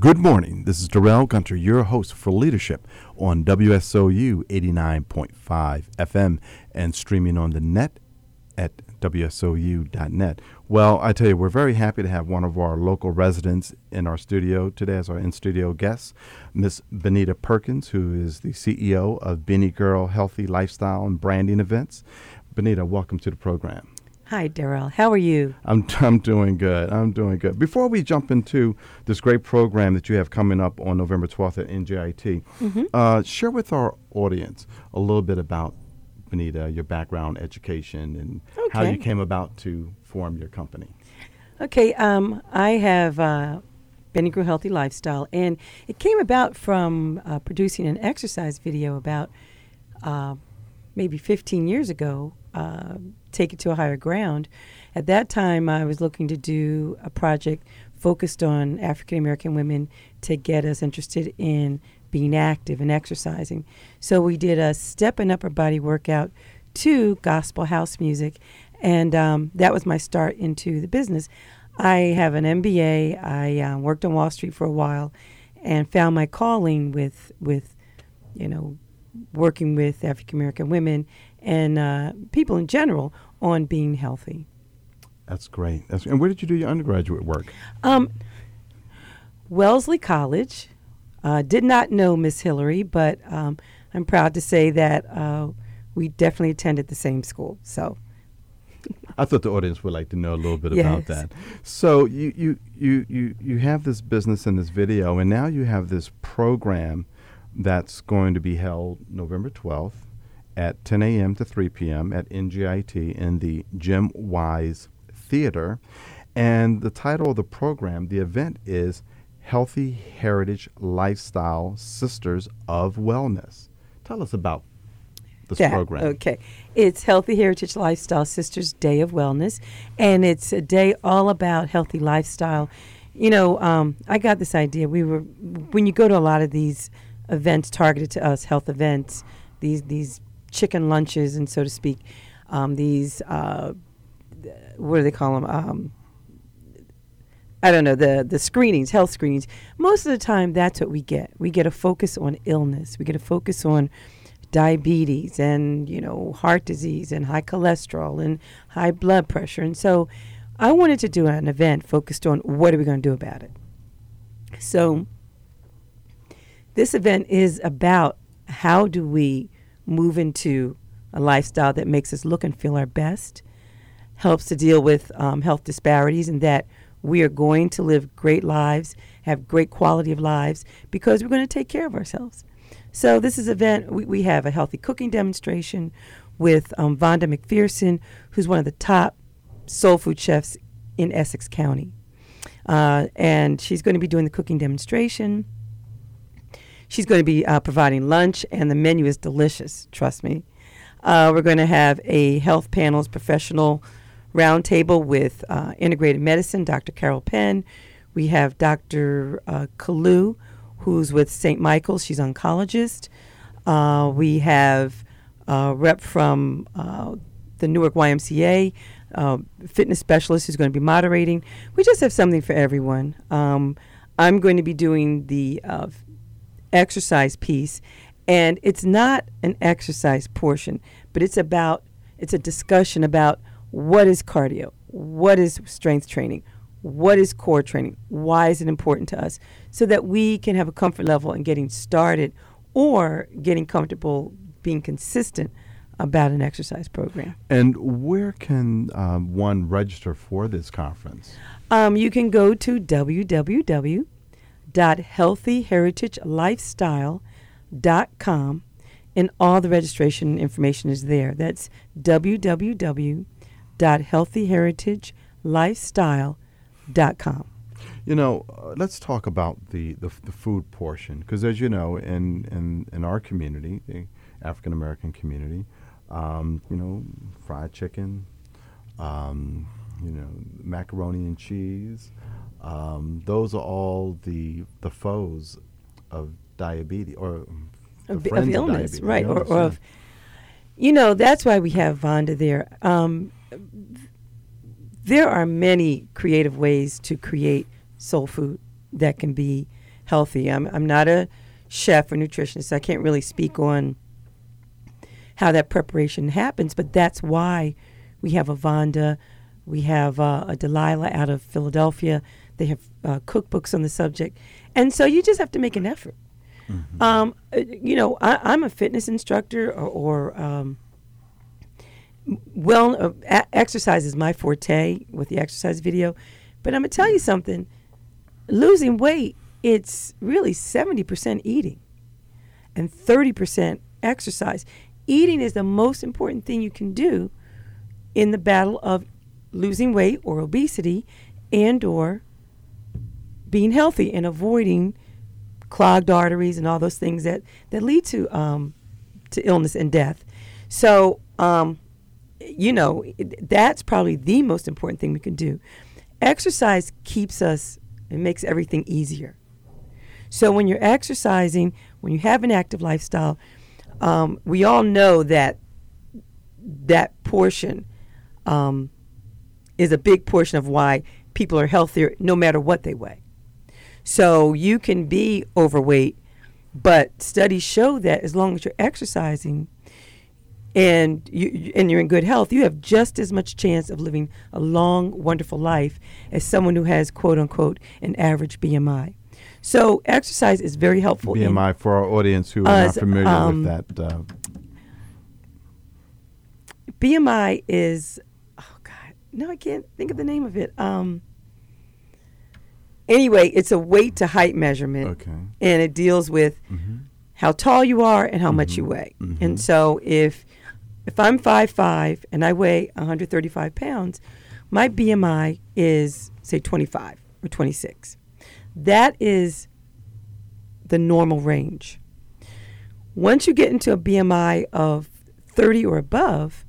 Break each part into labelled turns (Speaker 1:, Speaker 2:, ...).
Speaker 1: Good morning. This is Darrell Gunter, your host for Leadership on WSOU 89.5 FM and streaming on the net at WSOU.net. Well, I tell you, we're very happy to have one of our local residents in our studio today as our in studio guest, Miss Benita Perkins, who is the CEO of Benny Girl Healthy Lifestyle and Branding Events. Benita, welcome to the program.
Speaker 2: Hi, Darrell. How are you?
Speaker 1: I'm, I'm doing good. I'm doing good. Before we jump into this great program that you have coming up on November 12th at NJIT, mm-hmm. uh, share with our audience a little bit about Benita, your background, education, and okay. how you came about to form your company.
Speaker 2: Okay, um, I have uh, Benny Girl Healthy Lifestyle, and it came about from uh, producing an exercise video about uh, maybe 15 years ago uh, take it to a higher ground. At that time, I was looking to do a project focused on African American women to get us interested in being active and exercising. So we did a step and upper body workout to gospel house music, and um, that was my start into the business. I have an MBA. I uh, worked on Wall Street for a while, and found my calling with with, you know, working with African American women and uh, people in general on being healthy.
Speaker 1: That's great. That's, and where did you do your undergraduate work?
Speaker 2: Um, Wellesley College. Uh, did not know Miss Hillary, but um, I'm proud to say that uh, we definitely attended the same school. So.
Speaker 1: I thought the audience would like to know a little bit yes. about that. So you, you, you, you, you have this business in this video, and now you have this program that's going to be held November 12th at 10 a.m. to 3 p.m. at NJIT in the Jim Wise Theater. And the title of the program, the event is Healthy Heritage Lifestyle Sisters of Wellness. Tell us about this
Speaker 2: that,
Speaker 1: program.
Speaker 2: Okay. It's Healthy Heritage Lifestyle Sisters Day of Wellness, and it's a day all about healthy lifestyle. You know, um, I got this idea. We were, when you go to a lot of these events targeted to us, health events, these, these chicken lunches and so to speak. Um, these uh, what do they call them? Um, I don't know the the screenings, health screenings. Most of the time, that's what we get. We get a focus on illness. We get a focus on diabetes and you know heart disease and high cholesterol and high blood pressure. And so, I wanted to do an event focused on what are we going to do about it. So, this event is about how do we move into a lifestyle that makes us look and feel our best, helps to deal with um, health disparities, and that we are going to live great lives, have great quality of lives, because we're going to take care of ourselves. So this is event. We, we have a healthy cooking demonstration with um, Vonda McPherson, who's one of the top soul food chefs in Essex County, uh, and she's going to be doing the cooking demonstration. She's going to be uh, providing lunch, and the menu is delicious, trust me. Uh, we're going to have a health panels professional roundtable with uh, integrated medicine, Dr. Carol Penn. We have Dr. Uh, Kalu, who's with St. Michael's. She's oncologist. Uh, we have a rep from uh, the Newark YMCA, uh, fitness specialist who's going to be moderating. We just have something for everyone. Um, I'm going to be doing the exercise piece. And it's not an exercise portion, but it's about, it's a discussion about what is cardio, what is strength training, what is core training, why is it important to us, so that we can have a comfort level in getting started or getting comfortable being consistent about an exercise program.
Speaker 1: And where can um, one register for this conference?
Speaker 2: Um, you can go to www www.healthyheritagelifestyle.com and all the registration information is there. That's www.healthyheritagelifestyle.com.
Speaker 1: You know, uh, let's talk about the, the, the food portion because, as you know, in, in, in our community, the African American community, um, you know, fried chicken, um, you know, macaroni and cheese, um, those are all the the foes of diabetes or
Speaker 2: of, of illness, of right? Illness, or, or yeah. of you know that's why we have Vonda there. Um, there are many creative ways to create soul food that can be healthy. I'm I'm not a chef or nutritionist. So I can't really speak on how that preparation happens, but that's why we have a Vonda, we have uh, a Delilah out of Philadelphia. They have uh, cookbooks on the subject, and so you just have to make an effort. Mm-hmm. Um, uh, you know, I, am a fitness instructor, or, or um, well, uh, a- exercise is my forte with the exercise video. But I'm gonna tell you something: losing weight, it's really 70% eating and 30% exercise eating is the most important thing you can do in the battle of losing weight or obesity and or being healthy and avoiding clogged arteries and all those things that, that lead to um, to illness and death. So, um, you know, that's probably the most important thing we can do. Exercise keeps us, it makes everything easier. So, when you're exercising, when you have an active lifestyle, um, we all know that that portion um, is a big portion of why people are healthier no matter what they weigh. So you can be overweight, but studies show that as long as you're exercising and you and you're in good health, you have just as much chance of living a long, wonderful life as someone who has quote unquote an average BMI. So exercise is very helpful.
Speaker 1: BMI for our audience who are not familiar um, with that. Uh,
Speaker 2: BMI is, oh God, no, I can't think of the name of it. Um, anyway, it's a weight to height measurement.
Speaker 1: Okay.
Speaker 2: And it deals with mm-hmm. how tall you are and how mm-hmm. much you mm-hmm. weigh. Mm-hmm. And so if if I'm five five and I weigh 135 pounds, my BMI is say 25 or 26. That is the normal range. Once you get into a BMI of 30 or above,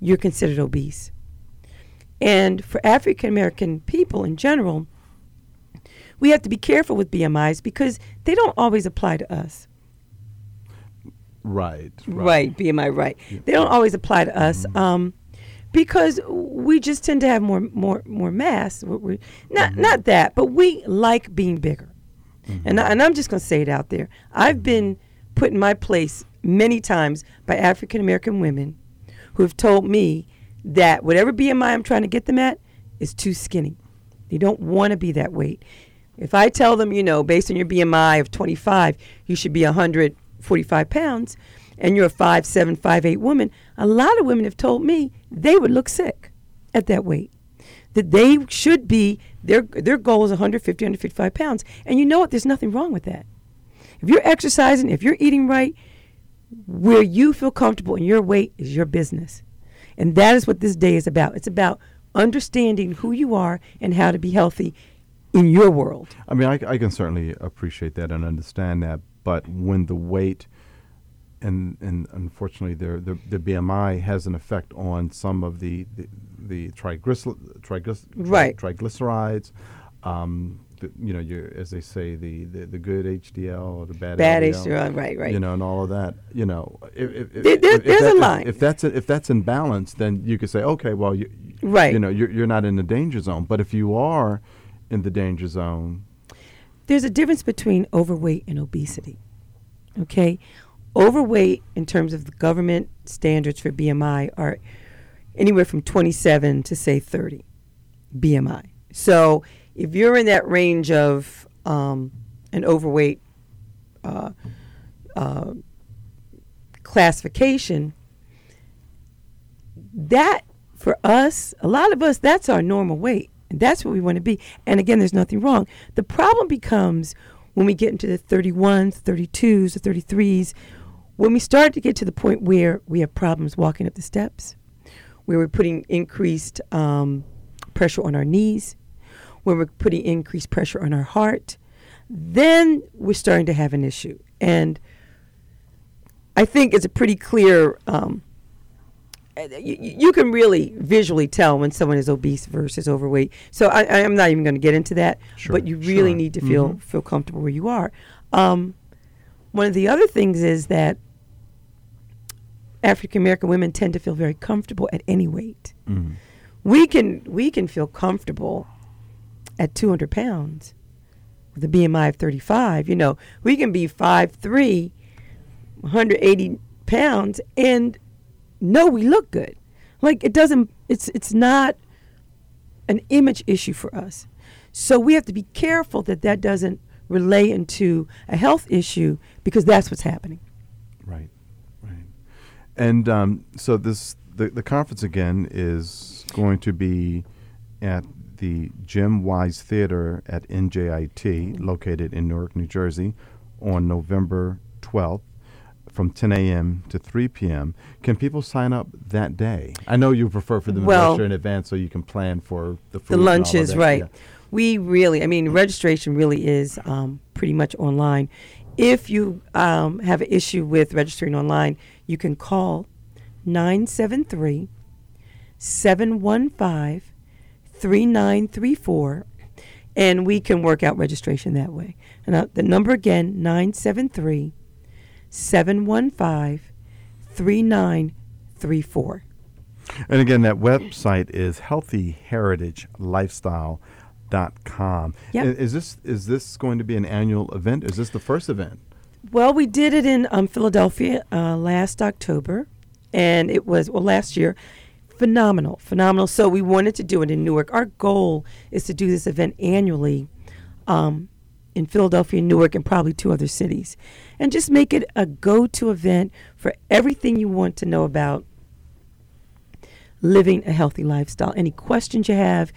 Speaker 2: you're considered obese. And for African American people in general, we have to be careful with BMIs because they don't always apply to us.
Speaker 1: Right.
Speaker 2: Right, right BMI, right. Yeah. They don't always apply to us. Mm-hmm. Um, because we just tend to have more more more mass. We're, not mm-hmm. not that, but we like being bigger. Mm-hmm. And I, and I'm just going to say it out there. I've mm-hmm. been put in my place many times by African American women who have told me that whatever BMI I'm trying to get them at is too skinny. They don't want to be that weight. If I tell them, you know, based on your BMI of 25, you should be 145 pounds, and you're a five seven, five eight woman, a lot of women have told me they would look sick at that weight. That they should be their their goal is 150, 155 pounds, and you know what? There's nothing wrong with that. If you're exercising, if you're eating right, where you feel comfortable in your weight is your business, and that is what this day is about. It's about understanding who you are and how to be healthy in your world.
Speaker 1: I mean, I, I can certainly appreciate that and understand that, but when the weight and and unfortunately, their, their, their BMI has an effect on some of the the, the triglycer- triglyc-
Speaker 2: right.
Speaker 1: triglycerides. Um, the, you know, as they say, the, the, the good HDL or the bad,
Speaker 2: bad LDL, HDL, right, right.
Speaker 1: You know, and all of that. You know, if, if,
Speaker 2: there, if, there's that, a line.
Speaker 1: If, that's a, if that's in balance, then you could say, okay, well, you,
Speaker 2: right.
Speaker 1: You know, you're you're not in the danger zone. But if you are in the danger zone,
Speaker 2: there's a difference between overweight and obesity. Okay, overweight in terms of the government standards for BMI are anywhere from 27 to say 30 BMI. So if you're in that range of um, an overweight uh, uh, classification, that for us, a lot of us, that's our normal weight. And that's what we want to be. And again, there's nothing wrong. The problem becomes when we get into the 31s, 32s, or 33s, when we start to get to the point where we have problems walking up the steps, where we're putting increased um, pressure on our knees, when we're putting increased pressure on our heart, then we're starting to have an issue. And I think it's a pretty clear. Um, you, you, can really visually tell when someone is obese versus overweight. So I, am not even going to get into that, sure, but you really sure. need to feel mm-hmm. feel comfortable where you are. Um, one of the other things is that African American women tend to feel very comfortable at any weight. Mm. We can we can feel comfortable at 200 pounds, with a BMI of 35. You know, we can be 5'3, 180 pounds, and know we look good. Like it doesn't. It's it's not an image issue for us. So we have to be careful that that doesn't relay into a health issue because that's what's happening.
Speaker 1: Right, right. And um, so this the the conference again is going to be at the Jim Wise Theater at NJIT, located in Newark, New Jersey, on November 12th from 10 a.m. to 3 p.m. Can people sign up that day? I know you prefer for them
Speaker 2: Well-
Speaker 1: to register in advance so you can plan for the food.
Speaker 2: The
Speaker 1: and all of
Speaker 2: lunches, right.
Speaker 1: Yeah.
Speaker 2: We really, I mean, registration really is um, pretty much online. If you um, have an issue with registering online, you can call 973 715 3934 and we can work out registration that way. And uh, the number again, 973 715 3934.
Speaker 1: And again, that website is healthyheritagelifestyle.com.
Speaker 2: Yep.
Speaker 1: Is this is this going to be an annual event? Is this the first event?
Speaker 2: Well, we did it in um, Philadelphia uh, last October, and it was well last year. Phenomenal, phenomenal. So we wanted to do it in Newark. Our goal is to do this event annually um, in Philadelphia, Newark, and probably two other cities, and just make it a go-to event for everything you want to know about living a healthy lifestyle. Any questions you have,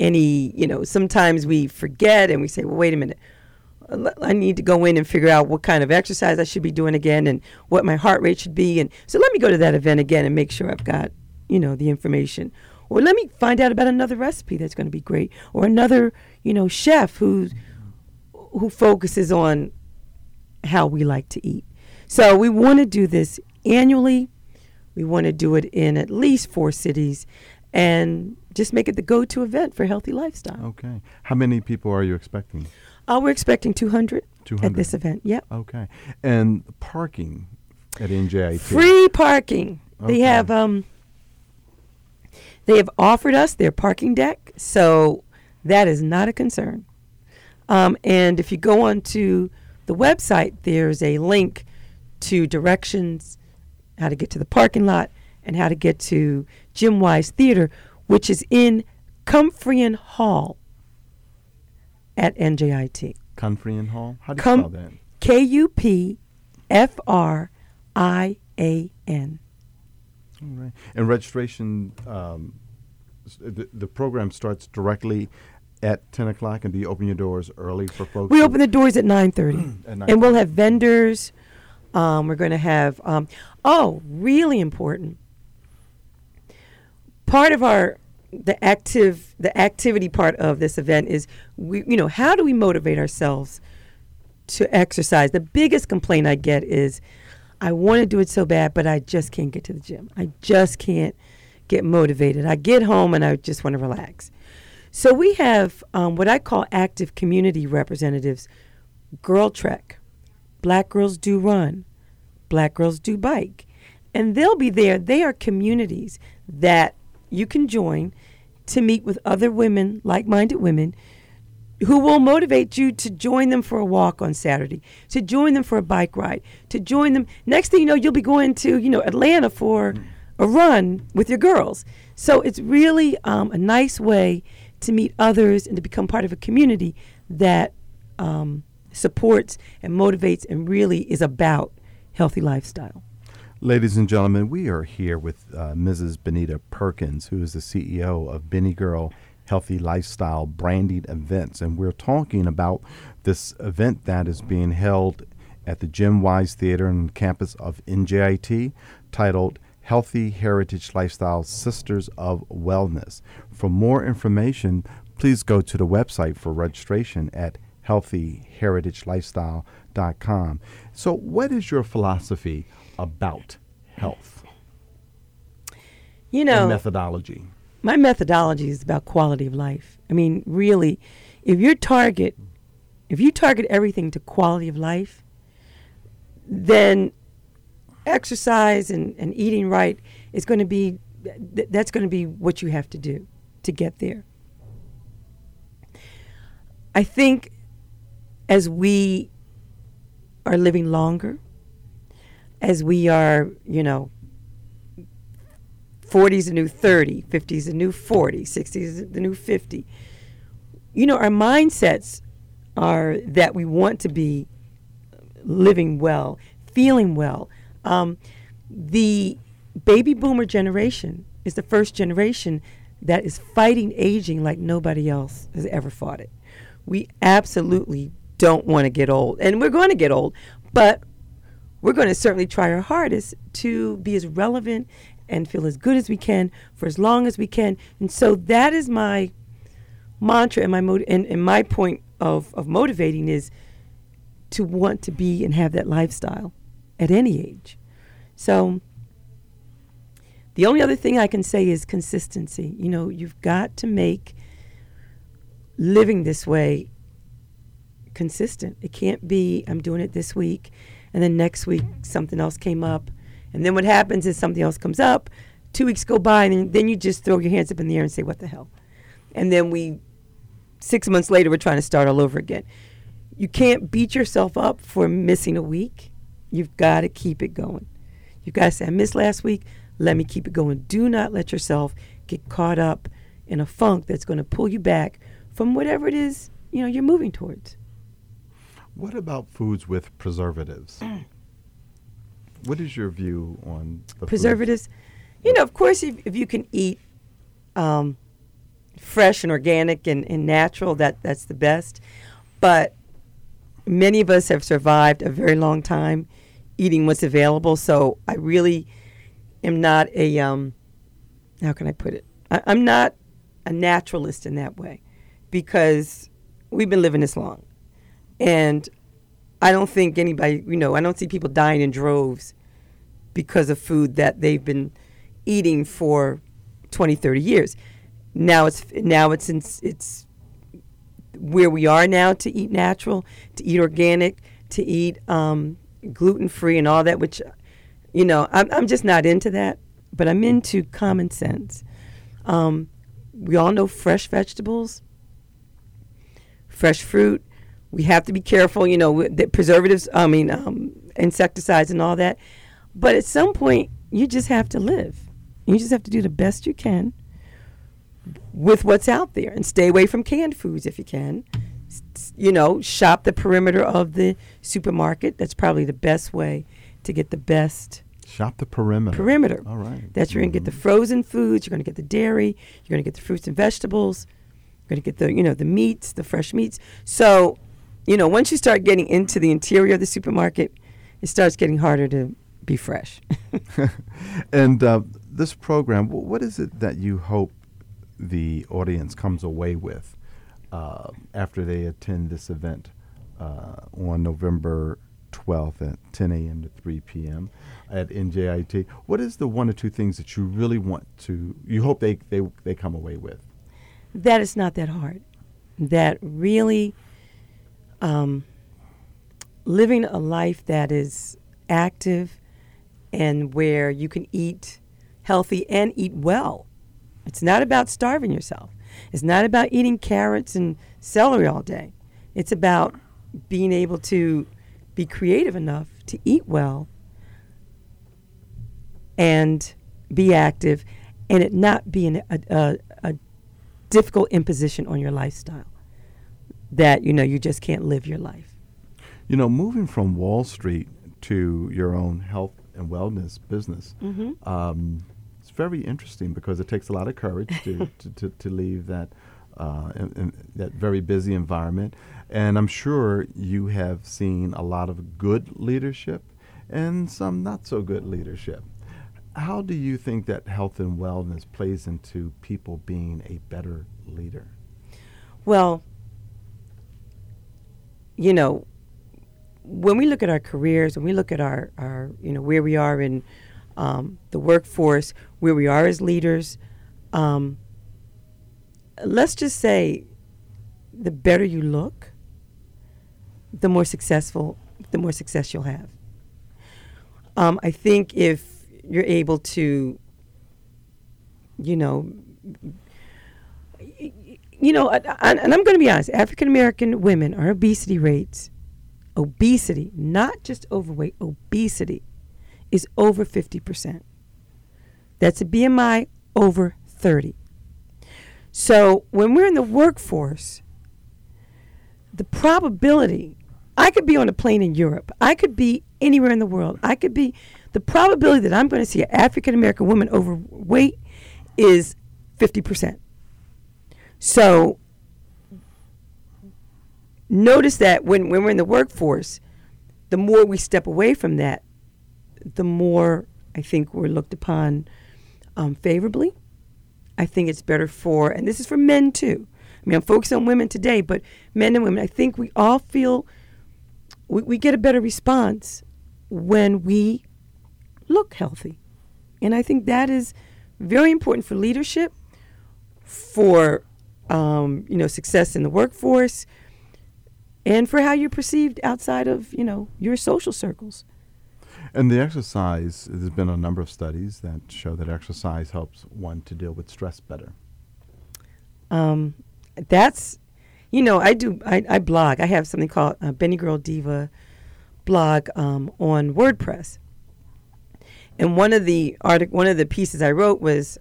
Speaker 2: any you know, sometimes we forget and we say, well, wait a minute. I need to go in and figure out what kind of exercise I should be doing again and what my heart rate should be. And so let me go to that event again and make sure I've got, you know, the information. Or let me find out about another recipe that's going to be great. Or another, you know, chef who's who focuses on how we like to eat. So we want to do this annually. We want to do it in at least four cities and just make it the go-to event for healthy lifestyle.
Speaker 1: Okay. How many people are you expecting?
Speaker 2: Uh, we're expecting 200,
Speaker 1: 200.
Speaker 2: at this event. Yep.
Speaker 1: Okay. And parking at NJIT.
Speaker 2: Free parking. They have um they have offered us their parking deck, so that is not a concern. Um, and if you go onto the website, there's a link to directions, how to get to the parking lot, and how to get to Jim Wise Theater, which is in Kupfrian Hall at NJIT.
Speaker 1: Confrian Hall? How do you
Speaker 2: Com-
Speaker 1: spell that?
Speaker 2: K U P F R I A N.
Speaker 1: All right. And registration, um, the, the program starts directly at 10 o'clock, and do you open your doors early for folks?
Speaker 2: We open the doors at 9:30,
Speaker 1: At
Speaker 2: and we'll have vendors. Um, we're going to have um, oh, really important. Part of our the active the activity part of this event is we you know how do we motivate ourselves to exercise? The biggest complaint I get is I want to do it so bad, but I just can't get to the gym. I just can't get motivated. I get home and I just want to relax. So we have um, what I call active community representatives Girl Trek, Black Girls Do Run, Black Girls Do Bike. And they'll be there. They are communities that you can join to meet with other women, like minded women, who will motivate you to join them for a walk on Saturday, to join them for a bike ride, to join them. Next thing you know, you'll be going to, you know, Atlanta for a run with your girls. So it's really um, a nice way to meet others and to become part of a community that um, supports and motivates and really is about healthy lifestyle.
Speaker 1: Ladies and gentlemen, we are here with uh, Mrs. Benita Perkins, who is the CEO of Benny Girl Healthy Lifestyle Branding Events. And we're talking about this event that is being held at the Jim Wise Theater on campus of NJIT titled Healthy Heritage Lifestyle Sisters of Wellness. For more information, please go to the website for registration at healthyheritagelifestyle.com. So, what is your philosophy about health
Speaker 2: You know,
Speaker 1: methodology?
Speaker 2: my methodology is about quality of life. I mean, really, if your target, if you target everything to quality of life, then exercise and, and eating right is going to be th- that's going to be what you have to do to get there. I think as we are living longer, as we are, you know, 40 is the new 30, 50 is the new 40, 60 is the new 50. You know, our mindsets are that we want to be living well, feeling well. Um, the baby boomer generation is the first generation that is fighting aging like nobody else has ever fought it. We absolutely don't want to get old, and we're going to get old, but we're going to certainly try our hardest to be as relevant and feel as good as we can for as long as we can. And so that is my mantra and my mot- and, and my point of, of motivating is to want to be and have that lifestyle at any age. So the only other thing I can say is consistency. You know, you've got to make living this way consistent. It can't be I'm doing it this week and then next week something else came up. And then what happens is something else comes up, two weeks go by, and then, you just throw your hands up in the air and say, What the hell? And then we, six months later, we're trying to start all over again. You can't beat yourself up for missing a week. You've got to keep it going. You've got to say, I missed last week. Let me keep it going. Do not let yourself get caught up in a funk that's going to pull you back from whatever it is you know you're moving towards.
Speaker 1: What about foods with preservatives? what is your view on the
Speaker 2: preservatives? Foods? You know, of course, if, if you can eat um, fresh and organic and, and natural, that that's the best. But many of us have survived a very long time eating what's available. So I really am not a um, how can I put it? I, I'm not a naturalist in that way because we've been living this long. And I don't think anybody, you know, I don't see people dying in droves because of food that they've been eating for 20, 30 years. Now it's now it's in, it's where we are now to eat natural, to eat organic, to eat um, gluten free, and all that. Which, you know, I'm I'm just not into that. But I'm into common sense. Um, we all know fresh vegetables, fresh fruit, we have to be careful, you know, the preservatives, I mean, um, insecticides and all that. But at some point, you just have to live. You just have to do the best you can with what's out there and stay away from canned foods if you can. You know, shop the perimeter of the supermarket. That's probably the best way to get the best.
Speaker 1: Shop the perimeter.
Speaker 2: Perimeter.
Speaker 1: All right.
Speaker 2: That's where you're going to get the mm-hmm. frozen foods. You're going to get the dairy. You're going to get the fruits and vegetables. You're going to get the you know the meats, the fresh meats. So you know, once you start getting into the interior of the supermarket, it starts getting harder to be fresh.
Speaker 1: and uh, this program, what is it that you hope the audience comes away with uh, after they attend this event uh, on November 12th at 10 a.m. to 3 p.m. at NJIT? What is the one or two things that you really want to, you hope they, they, they come away with?
Speaker 2: That is not that hard. That really um, living a life that is active and where you can eat healthy and eat well. It's not about starving yourself. It's not about eating carrots and celery all day. It's about being able to be creative enough to eat well and be active and it not being a, a, a difficult imposition on your lifestyle that you know you just can't live your life.
Speaker 1: You know, moving from Wall Street to your own health and wellness business, mm-hmm. um, very interesting because it takes a lot of courage to, to, to, to, leave that uh, in, in that very busy environment. And I'm sure you have seen a lot of good leadership and some not so good leadership. How do you think that health and wellness plays into people being a better leader?
Speaker 2: Well, you know, when we look at our careers, when we look at our, our you know, where we are in um, the workforce, where we are as leaders, um, let's just say the better you look, the more successful, the more success you'll have. Um, I think if you're able to, you know, you know, I, I, and I'm going to be honest, African American women, our obesity rates, obesity, not just overweight, obesity, is over 50%. That's a BMI over 30. So when we're in the workforce, the probability, I could be on a plane in Europe, I could be anywhere in the world, I could be, the probability that I'm going to see an African American woman overweight is 50%. So notice that when, when we're in the workforce, the more we step away from that, the more I think we're looked upon um, favorably. I think it's better for, and this is for men too. I mean, I'm focused on women today, but men and women, I think we all feel we, we get a better response when we look healthy. And I think that is very important for leadership, for um, you know, success in the workforce, and for how you're perceived outside of, you know, your social circles.
Speaker 1: And the exercise, there's been a number of studies that show that exercise helps one to deal with stress better.
Speaker 2: Um, that's, you know, I do, I, I blog. I have something called uh, Benny Girl Diva blog um, on WordPress. And one of the artic- one of the pieces I wrote was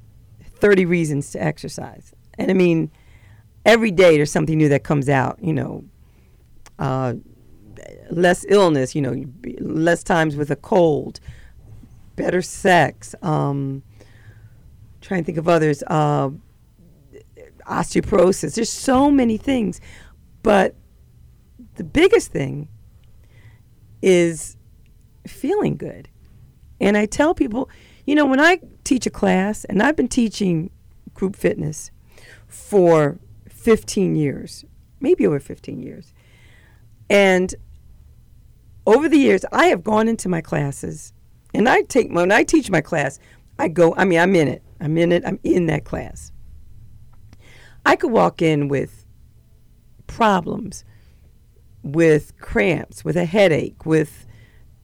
Speaker 2: 30 reasons to exercise. And I mean, every day there's something new that comes out, you know, uh, less illness, you know, less times with a cold, better sex. Um, trying to think of others. Uh, osteoporosis. There's so many things, but the biggest thing is feeling good. And I tell people, you know, when I teach a class, and I've been teaching group fitness for 15 years, maybe over 15 years. And over the years, I have gone into my classes, and I take when I teach my class, I go. I mean, I'm in it. I'm in it. I'm in that class. I could walk in with problems, with cramps, with a headache, with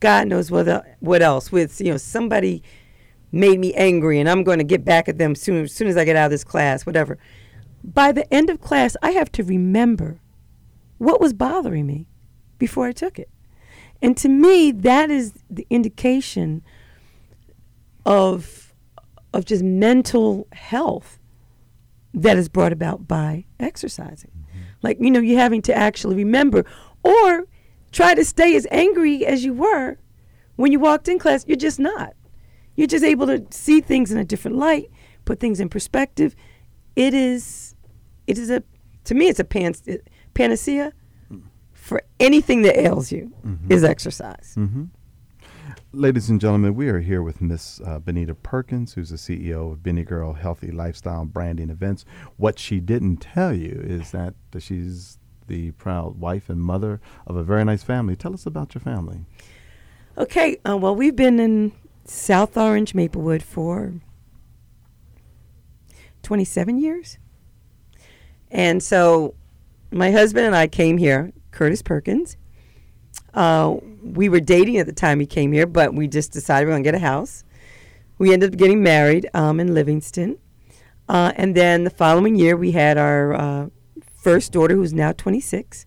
Speaker 2: God knows what what else. With you know somebody made me angry, and I'm going to get back at them soon as soon as I get out of this class, whatever. By the end of class, I have to remember what was bothering me before I took it. And to me, that is the indication of of just mental health that is brought about by exercising. Mm-hmm. Like, you know, you're having to actually remember or try to stay as angry as you were when you walked in class. You're just not. You're just able to see things in a different light, put things in perspective. It is, it is a, to me, it's a pan, panacea for anything that ails you mm-hmm. is exercise.
Speaker 1: Mm-hmm. Ladies and gentlemen, we are here with Miss uh, Benita Perkins, who's the CEO of Benny Girl Healthy Lifestyle Branding Events. What she didn't tell you is that she's the proud wife and mother of a very nice family. Tell us about your family.
Speaker 2: Okay, uh, well, we've been in South Orange, Maplewood for 27 years. And so my husband and I came here Curtis Perkins. Uh, we were dating at the time he came here, but we just decided we are going to get a house. We ended up getting married um, in Livingston. Uh, and then the following year, we had our uh, first daughter, who's now 26,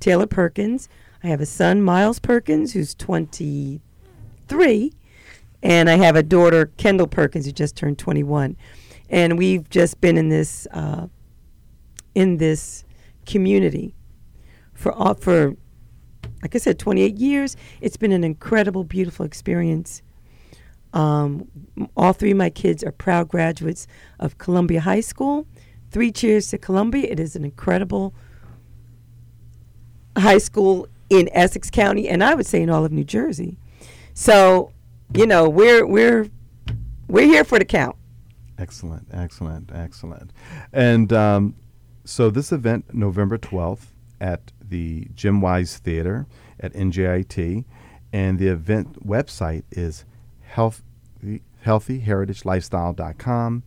Speaker 2: Taylor Perkins. I have a son, Miles Perkins, who's 23. And I have a daughter, Kendall Perkins, who just turned 21. And we've just been in this uh, in this community for all, for like I said, 28 years. It's been an incredible, beautiful experience. Um, all three of my kids are proud graduates of Columbia High School. Three cheers to Columbia. It is an incredible high school in Essex County, and I would say in all of New Jersey. So, you know, we're we're we're here for the count.
Speaker 1: Excellent, excellent, excellent. And um, so this event, November 12th at the Jim Wise Theater at NJIT, and the event website is health, healthyheritagelifestyle.com.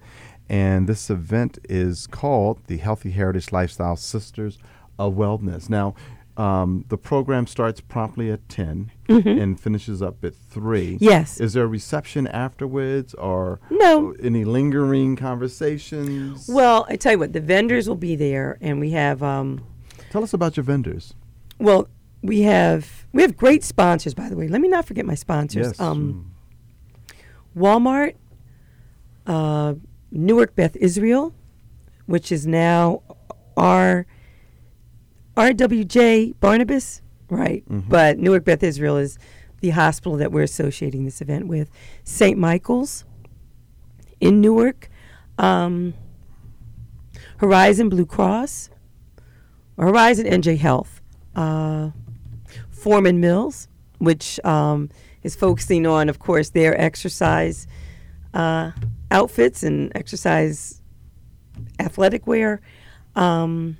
Speaker 1: And this event is called the Healthy Heritage Lifestyle Sisters of Wellness. Now, Um, the program starts promptly at 10
Speaker 2: Mhm.
Speaker 1: and finishes up at 3.
Speaker 2: Yes.
Speaker 1: Is there a reception afterwards or
Speaker 2: No.
Speaker 1: any lingering conversations?
Speaker 2: Well, I tell you what, the vendors will be there, and we have, um,
Speaker 1: Tell us about your vendors.
Speaker 2: well, we have we have great sponsors. By the way, let me not forget my sponsors.
Speaker 1: Yes.
Speaker 2: Um, Walmart, uh, Newark Beth Israel, which is now R RWJ Barnabas, right?
Speaker 1: Mhm.
Speaker 2: But Newark Beth Israel is the hospital that we're associating this event with. St. Michael's in Newark, um, Horizon Blue Cross, Horizon NJ Health, uh, Forman Mills, which um, is focusing on, of course, their exercise uh, outfits and exercise athletic wear. Um,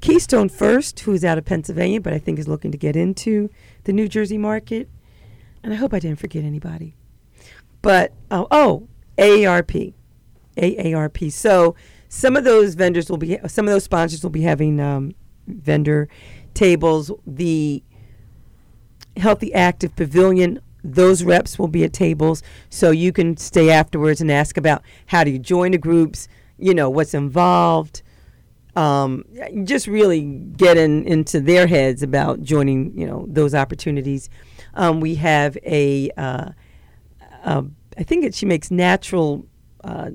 Speaker 2: Keystone First, who's out of Pennsylvania, but I think is looking to get into the New Jersey market. And I hope I didn't forget anybody. But, oh, oh AARP. AARP. So some of those vendors will be, some of those sponsors will be having um, vendor tables. The Healthy Active Pavilion, those reps will be at tables. So you can stay afterwards and ask about how do you join the groups, you know, what's involved um, just really get in, into their heads about joining, you know, those opportunities. Um, we have a, uh, uh, I think it, she makes natural uh,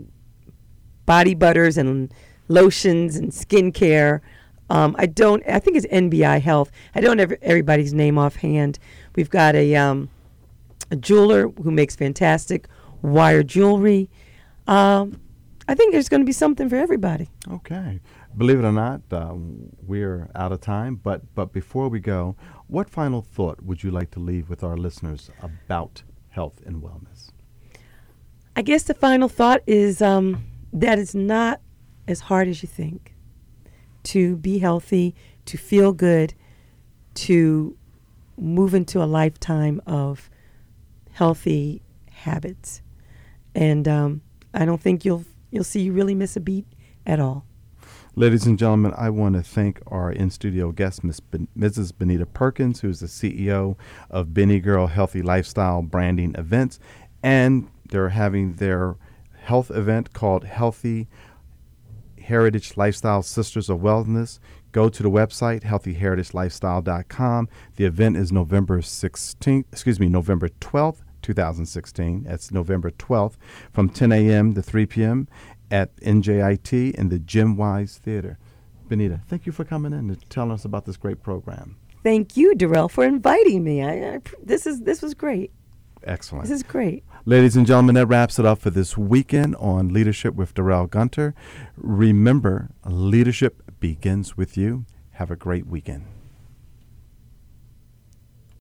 Speaker 2: body butters and lotions and skincare. Um, I don't. I think it's NBI Health. I don't have everybody's name offhand. We've got a, um, a jeweler who makes fantastic wire jewelry. Um, I think there's going to be something for everybody.
Speaker 1: Okay. Believe it or not, uh, we're out of time. But but before we go, what final thought would you like to leave with our listeners about health and wellness?
Speaker 2: I guess the final thought is um, that it's not as hard as you think to be healthy, to feel good, to move into a lifetime of healthy habits, and um, I don't think you'll you'll see you really miss a beat at all.
Speaker 1: Ladies and gentlemen, I want to thank our in studio guest. Ben- Mrs. Benita Perkins, who's the CEO of Benny Girl Healthy Lifestyle Branding Events. And they're having their health event called Healthy Heritage Lifestyle Sisters of Wellness. Go to the website, healthyheritagelifestyle.com. The event is November 16th, excuse me, November 12th, 2016. That's November 12th from 10 a.m. to 3 p.m at NJIT in the Jim Wise Theater. Benita, thank you for coming in and telling us about this great program.
Speaker 2: Thank you, Darrell, for inviting me. I, I, this is this was great.
Speaker 1: Excellent.
Speaker 2: This is great.
Speaker 1: Ladies and gentlemen, that wraps it up for this weekend on Leadership with Darrell Gunter. Remember, leadership begins with you. Have a great weekend.